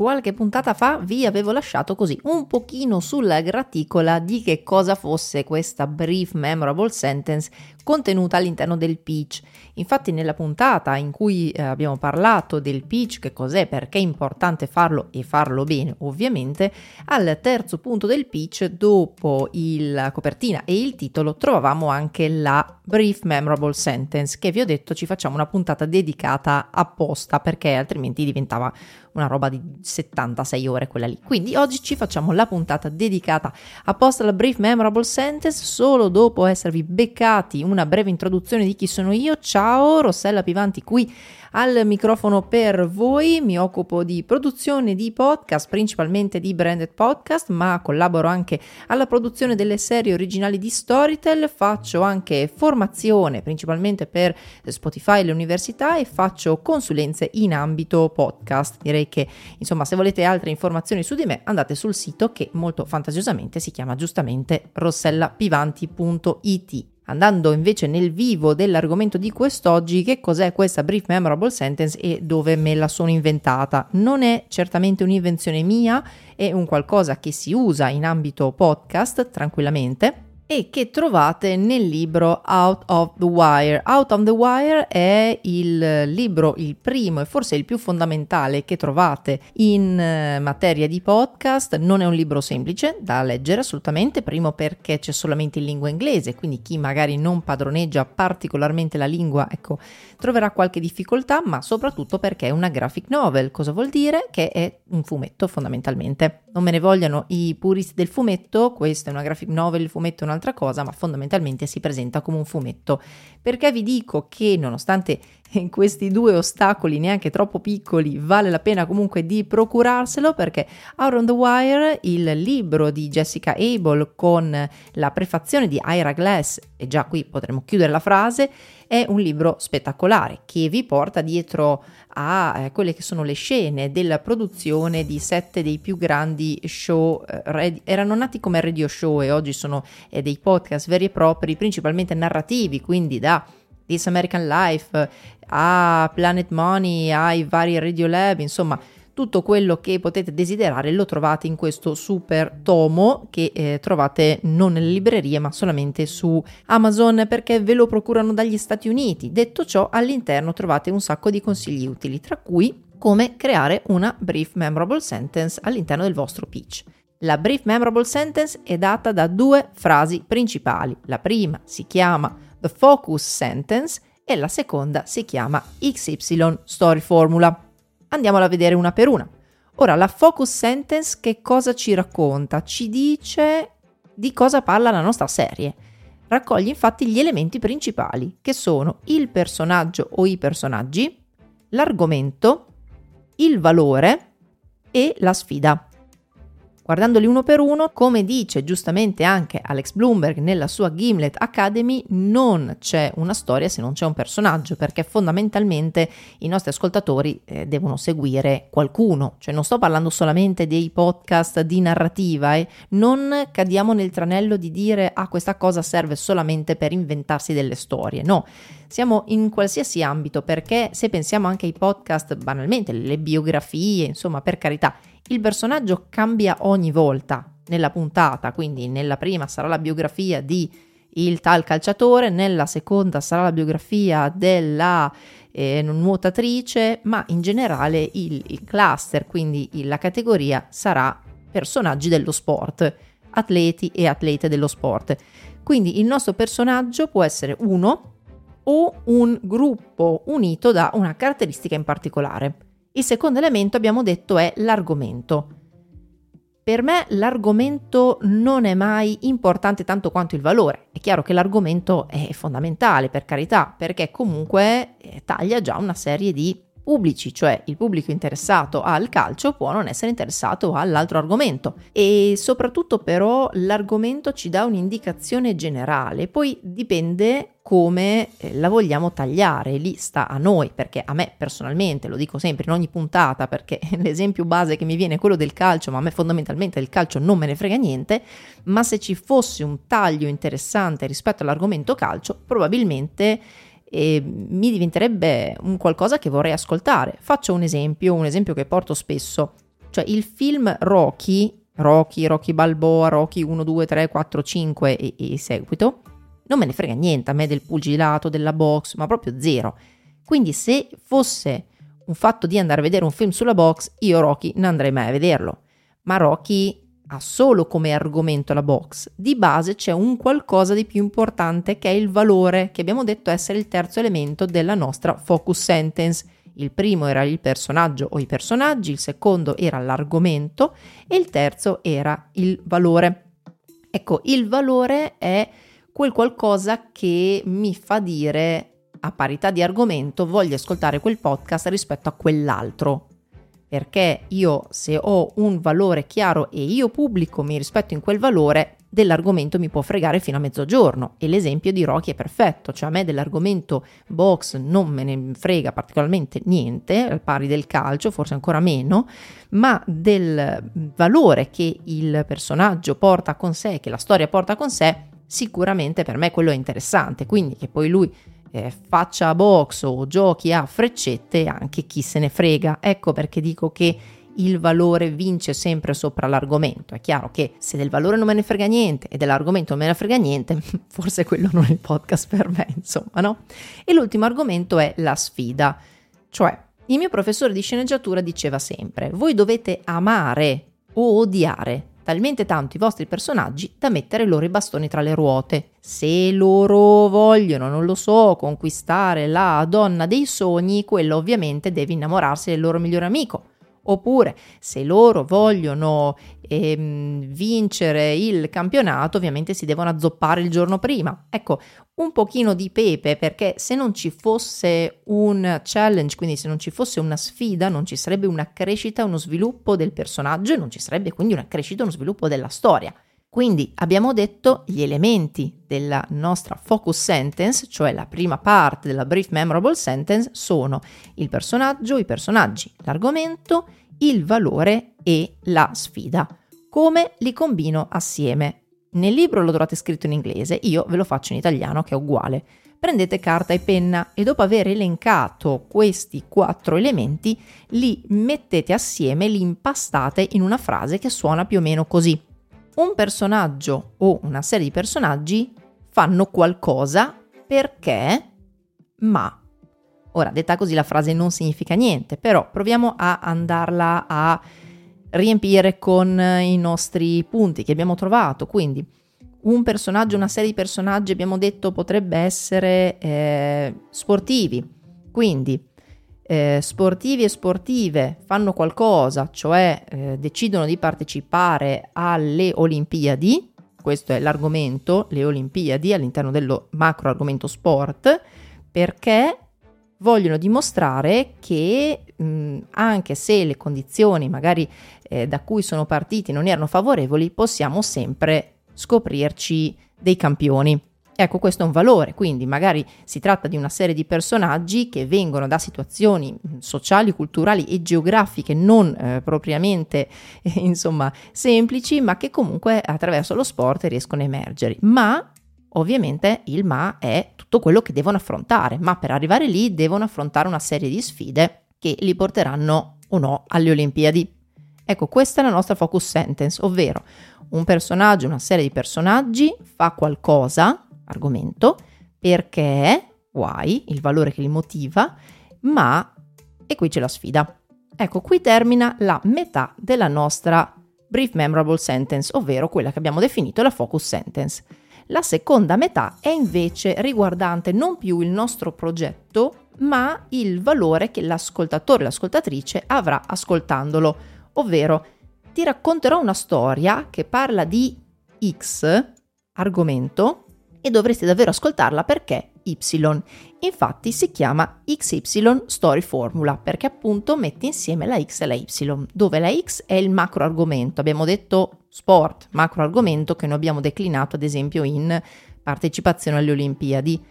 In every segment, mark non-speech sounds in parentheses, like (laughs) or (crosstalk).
qualche puntata fa vi avevo lasciato così un pochino sulla graticola di che cosa fosse questa brief memorable sentence contenuta all'interno del pitch. Infatti nella puntata in cui eh, abbiamo parlato del pitch, che cos'è, perché è importante farlo e farlo bene ovviamente, al terzo punto del pitch, dopo la copertina e il titolo, trovavamo anche la brief memorable sentence che vi ho detto ci facciamo una puntata dedicata apposta perché altrimenti diventava una roba di 76 ore quella lì. Quindi oggi ci facciamo la puntata dedicata apposta alla brief memorable sentence solo dopo esservi beccati una breve introduzione di chi sono io. Ciao, Rossella Pivanti qui al microfono per voi. Mi occupo di produzione di podcast, principalmente di branded podcast, ma collaboro anche alla produzione delle serie originali di Storytel. Faccio anche formazione, principalmente per Spotify e le università e faccio consulenze in ambito podcast. Direi che, insomma, se volete altre informazioni su di me, andate sul sito che molto fantasiosamente si chiama giustamente rossellapivanti.it. Andando invece nel vivo dell'argomento di quest'oggi, che cos'è questa brief memorable sentence e dove me la sono inventata? Non è certamente un'invenzione mia, è un qualcosa che si usa in ambito podcast tranquillamente e che trovate nel libro Out of the Wire. Out of the Wire è il libro, il primo e forse il più fondamentale che trovate in eh, materia di podcast. Non è un libro semplice da leggere assolutamente, primo perché c'è solamente in lingua inglese, quindi chi magari non padroneggia particolarmente la lingua, ecco, troverà qualche difficoltà, ma soprattutto perché è una graphic novel. Cosa vuol dire? Che è un fumetto fondamentalmente. Non me ne vogliano i puristi del fumetto, questa è una graphic novel, il fumetto è un'altra un'altra cosa, ma fondamentalmente si presenta come un fumetto. Perché vi dico che nonostante questi due ostacoli neanche troppo piccoli, vale la pena comunque di procurarselo perché Out on the Wire, il libro di Jessica Abel con la prefazione di Ira Glass, e già qui potremmo chiudere la frase, è un libro spettacolare che vi porta dietro a eh, quelle che sono le scene della produzione di sette dei più grandi show, eh, erano nati come radio show e oggi sono eh, dei podcast veri e propri, principalmente narrativi, quindi da This American Life a Planet Money, ai vari Radio Lab, insomma tutto quello che potete desiderare lo trovate in questo super tomo che eh, trovate non nelle librerie ma solamente su Amazon perché ve lo procurano dagli Stati Uniti. Detto ciò, all'interno trovate un sacco di consigli utili, tra cui come creare una brief memorable sentence all'interno del vostro pitch. La brief memorable sentence è data da due frasi principali. La prima si chiama The Focus Sentence e la seconda si chiama XY Story Formula. Andiamola a vedere una per una. Ora, la focus sentence che cosa ci racconta? Ci dice di cosa parla la nostra serie. Raccoglie infatti gli elementi principali, che sono il personaggio o i personaggi, l'argomento, il valore e la sfida. Guardandoli uno per uno, come dice giustamente anche Alex Bloomberg nella sua Gimlet Academy, non c'è una storia se non c'è un personaggio, perché fondamentalmente i nostri ascoltatori eh, devono seguire qualcuno, cioè non sto parlando solamente dei podcast di narrativa, eh. non cadiamo nel tranello di dire ah questa cosa serve solamente per inventarsi delle storie, no, siamo in qualsiasi ambito perché se pensiamo anche ai podcast banalmente, le biografie, insomma per carità, il personaggio cambia ogni volta nella puntata, quindi nella prima sarà la biografia di il tal calciatore, nella seconda sarà la biografia della eh, nuotatrice, ma in generale il, il cluster, quindi la categoria sarà personaggi dello sport, atleti e atlete dello sport. Quindi il nostro personaggio può essere uno o un gruppo unito da una caratteristica in particolare. Il secondo elemento abbiamo detto è l'argomento. Per me l'argomento non è mai importante tanto quanto il valore. È chiaro che l'argomento è fondamentale, per carità, perché comunque eh, taglia già una serie di pubblici, cioè il pubblico interessato al calcio può non essere interessato all'altro argomento. E soprattutto però l'argomento ci dà un'indicazione generale, poi dipende come eh, la vogliamo tagliare, lì sta a noi, perché a me personalmente, lo dico sempre in ogni puntata, perché (laughs) l'esempio base che mi viene è quello del calcio, ma a me fondamentalmente del calcio non me ne frega niente, ma se ci fosse un taglio interessante rispetto all'argomento calcio, probabilmente e mi diventerebbe un qualcosa che vorrei ascoltare. Faccio un esempio, un esempio che porto spesso. Cioè il film Rocky, Rocky, Rocky Balboa, Rocky 1, 2, 3, 4, 5 e, e seguito, non me ne frega niente a me del pugilato, della box, ma proprio zero. Quindi se fosse un fatto di andare a vedere un film sulla box, io Rocky non andrei mai a vederlo. Ma Rocky ha solo come argomento la box. Di base c'è un qualcosa di più importante che è il valore, che abbiamo detto essere il terzo elemento della nostra focus sentence. Il primo era il personaggio o i personaggi, il secondo era l'argomento e il terzo era il valore. Ecco, il valore è quel qualcosa che mi fa dire a parità di argomento voglio ascoltare quel podcast rispetto a quell'altro perché io se ho un valore chiaro e io pubblico mi rispetto in quel valore, dell'argomento mi può fregare fino a mezzogiorno. E l'esempio di Rocky è perfetto, cioè a me dell'argomento box non me ne frega particolarmente niente, al pari del calcio, forse ancora meno, ma del valore che il personaggio porta con sé, che la storia porta con sé, sicuramente per me quello è interessante, quindi che poi lui eh, faccia a box o giochi a freccette, anche chi se ne frega. Ecco perché dico che il valore vince sempre sopra l'argomento. È chiaro che se del valore non me ne frega niente e dell'argomento non me ne frega niente, (laughs) forse quello non è il podcast per me, insomma, no? E l'ultimo argomento è la sfida. Cioè, il mio professore di sceneggiatura diceva sempre, voi dovete amare o odiare talmente tanto i vostri personaggi da mettere loro i bastoni tra le ruote. Se loro vogliono, non lo so, conquistare la donna dei sogni, quello ovviamente deve innamorarsi del loro migliore amico. Oppure se loro vogliono ehm, vincere il campionato, ovviamente si devono azzoppare il giorno prima. Ecco, un pochino di pepe perché se non ci fosse un challenge, quindi se non ci fosse una sfida, non ci sarebbe una crescita, uno sviluppo del personaggio e non ci sarebbe quindi una crescita, uno sviluppo della storia. Quindi abbiamo detto gli elementi della nostra focus sentence, cioè la prima parte della brief memorable sentence, sono il personaggio, i personaggi, l'argomento, il valore e la sfida. Come li combino assieme? Nel libro lo trovate scritto in inglese, io ve lo faccio in italiano che è uguale. Prendete carta e penna e dopo aver elencato questi quattro elementi li mettete assieme, li impastate in una frase che suona più o meno così un personaggio o una serie di personaggi fanno qualcosa perché ma. Ora, detta così la frase non significa niente, però proviamo a andarla a riempire con i nostri punti che abbiamo trovato. Quindi, un personaggio, una serie di personaggi, abbiamo detto, potrebbe essere eh, sportivi. Quindi, eh, sportivi e sportive fanno qualcosa, cioè eh, decidono di partecipare alle Olimpiadi, questo è l'argomento, le Olimpiadi all'interno dello macro argomento sport, perché vogliono dimostrare che mh, anche se le condizioni magari eh, da cui sono partiti non erano favorevoli, possiamo sempre scoprirci dei campioni. Ecco, questo è un valore, quindi magari si tratta di una serie di personaggi che vengono da situazioni sociali, culturali e geografiche non eh, propriamente, eh, insomma, semplici, ma che comunque attraverso lo sport riescono a emergere. Ma ovviamente il ma è tutto quello che devono affrontare, ma per arrivare lì devono affrontare una serie di sfide che li porteranno o no alle Olimpiadi. Ecco, questa è la nostra focus sentence, ovvero un personaggio, una serie di personaggi fa qualcosa argomento perché, why, il valore che li motiva, ma, e qui c'è la sfida. Ecco, qui termina la metà della nostra brief memorable sentence, ovvero quella che abbiamo definito la focus sentence. La seconda metà è invece riguardante non più il nostro progetto, ma il valore che l'ascoltatore l'ascoltatrice avrà ascoltandolo, ovvero ti racconterò una storia che parla di X argomento e dovresti davvero ascoltarla perché Y. Infatti si chiama XY Story Formula perché appunto mette insieme la X e la Y, dove la X è il macro argomento, abbiamo detto sport, macro argomento che noi abbiamo declinato ad esempio in partecipazione alle Olimpiadi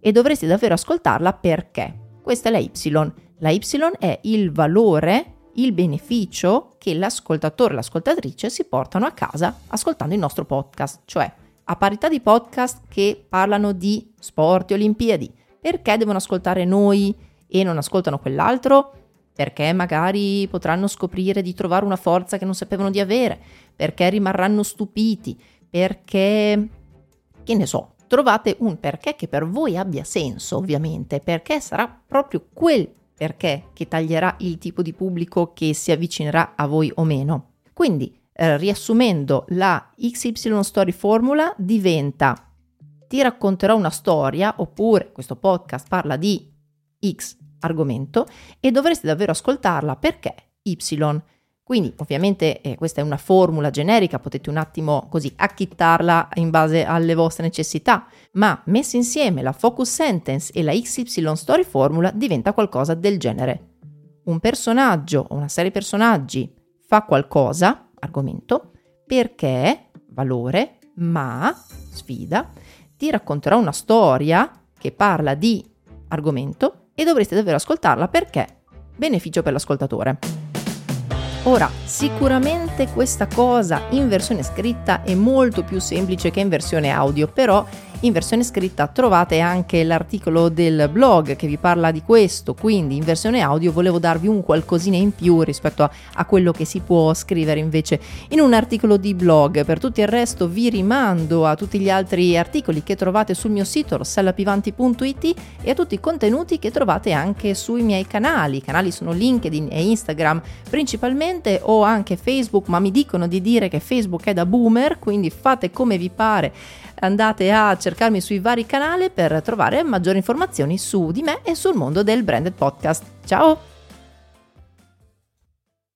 e dovresti davvero ascoltarla perché questa è la Y. La Y è il valore, il beneficio che l'ascoltatore e l'ascoltatrice si portano a casa ascoltando il nostro podcast, cioè a parità di podcast che parlano di sport e Olimpiadi. Perché devono ascoltare noi e non ascoltano quell'altro? perché magari potranno scoprire di trovare una forza che non sapevano di avere, perché rimarranno stupiti, perché che ne so, trovate un perché che per voi abbia senso, ovviamente, perché sarà proprio quel perché che taglierà il tipo di pubblico che si avvicinerà a voi o meno. Quindi, eh, riassumendo, la XY Story Formula diventa ti racconterò una storia, oppure questo podcast parla di X argomento e dovreste davvero ascoltarla perché Y. Quindi ovviamente eh, questa è una formula generica, potete un attimo così acchittarla in base alle vostre necessità, ma messe insieme la focus sentence e la XY story formula diventa qualcosa del genere. Un personaggio o una serie di personaggi fa qualcosa, argomento, perché, valore, ma, sfida, ti racconterò una storia che parla di argomento e dovreste davvero ascoltarla perché beneficio per l'ascoltatore. Ora, sicuramente questa cosa in versione scritta è molto più semplice che in versione audio, però in versione scritta trovate anche l'articolo del blog che vi parla di questo, quindi in versione audio volevo darvi un qualcosina in più rispetto a, a quello che si può scrivere invece in un articolo di blog. Per tutto il resto vi rimando a tutti gli altri articoli che trovate sul mio sito rossellapivanti.it e a tutti i contenuti che trovate anche sui miei canali. I canali sono LinkedIn e Instagram principalmente o anche Facebook, ma mi dicono di dire che Facebook è da boomer, quindi fate come vi pare andate a cercarmi sui vari canali per trovare maggiori informazioni su di me e sul mondo del branded podcast. Ciao!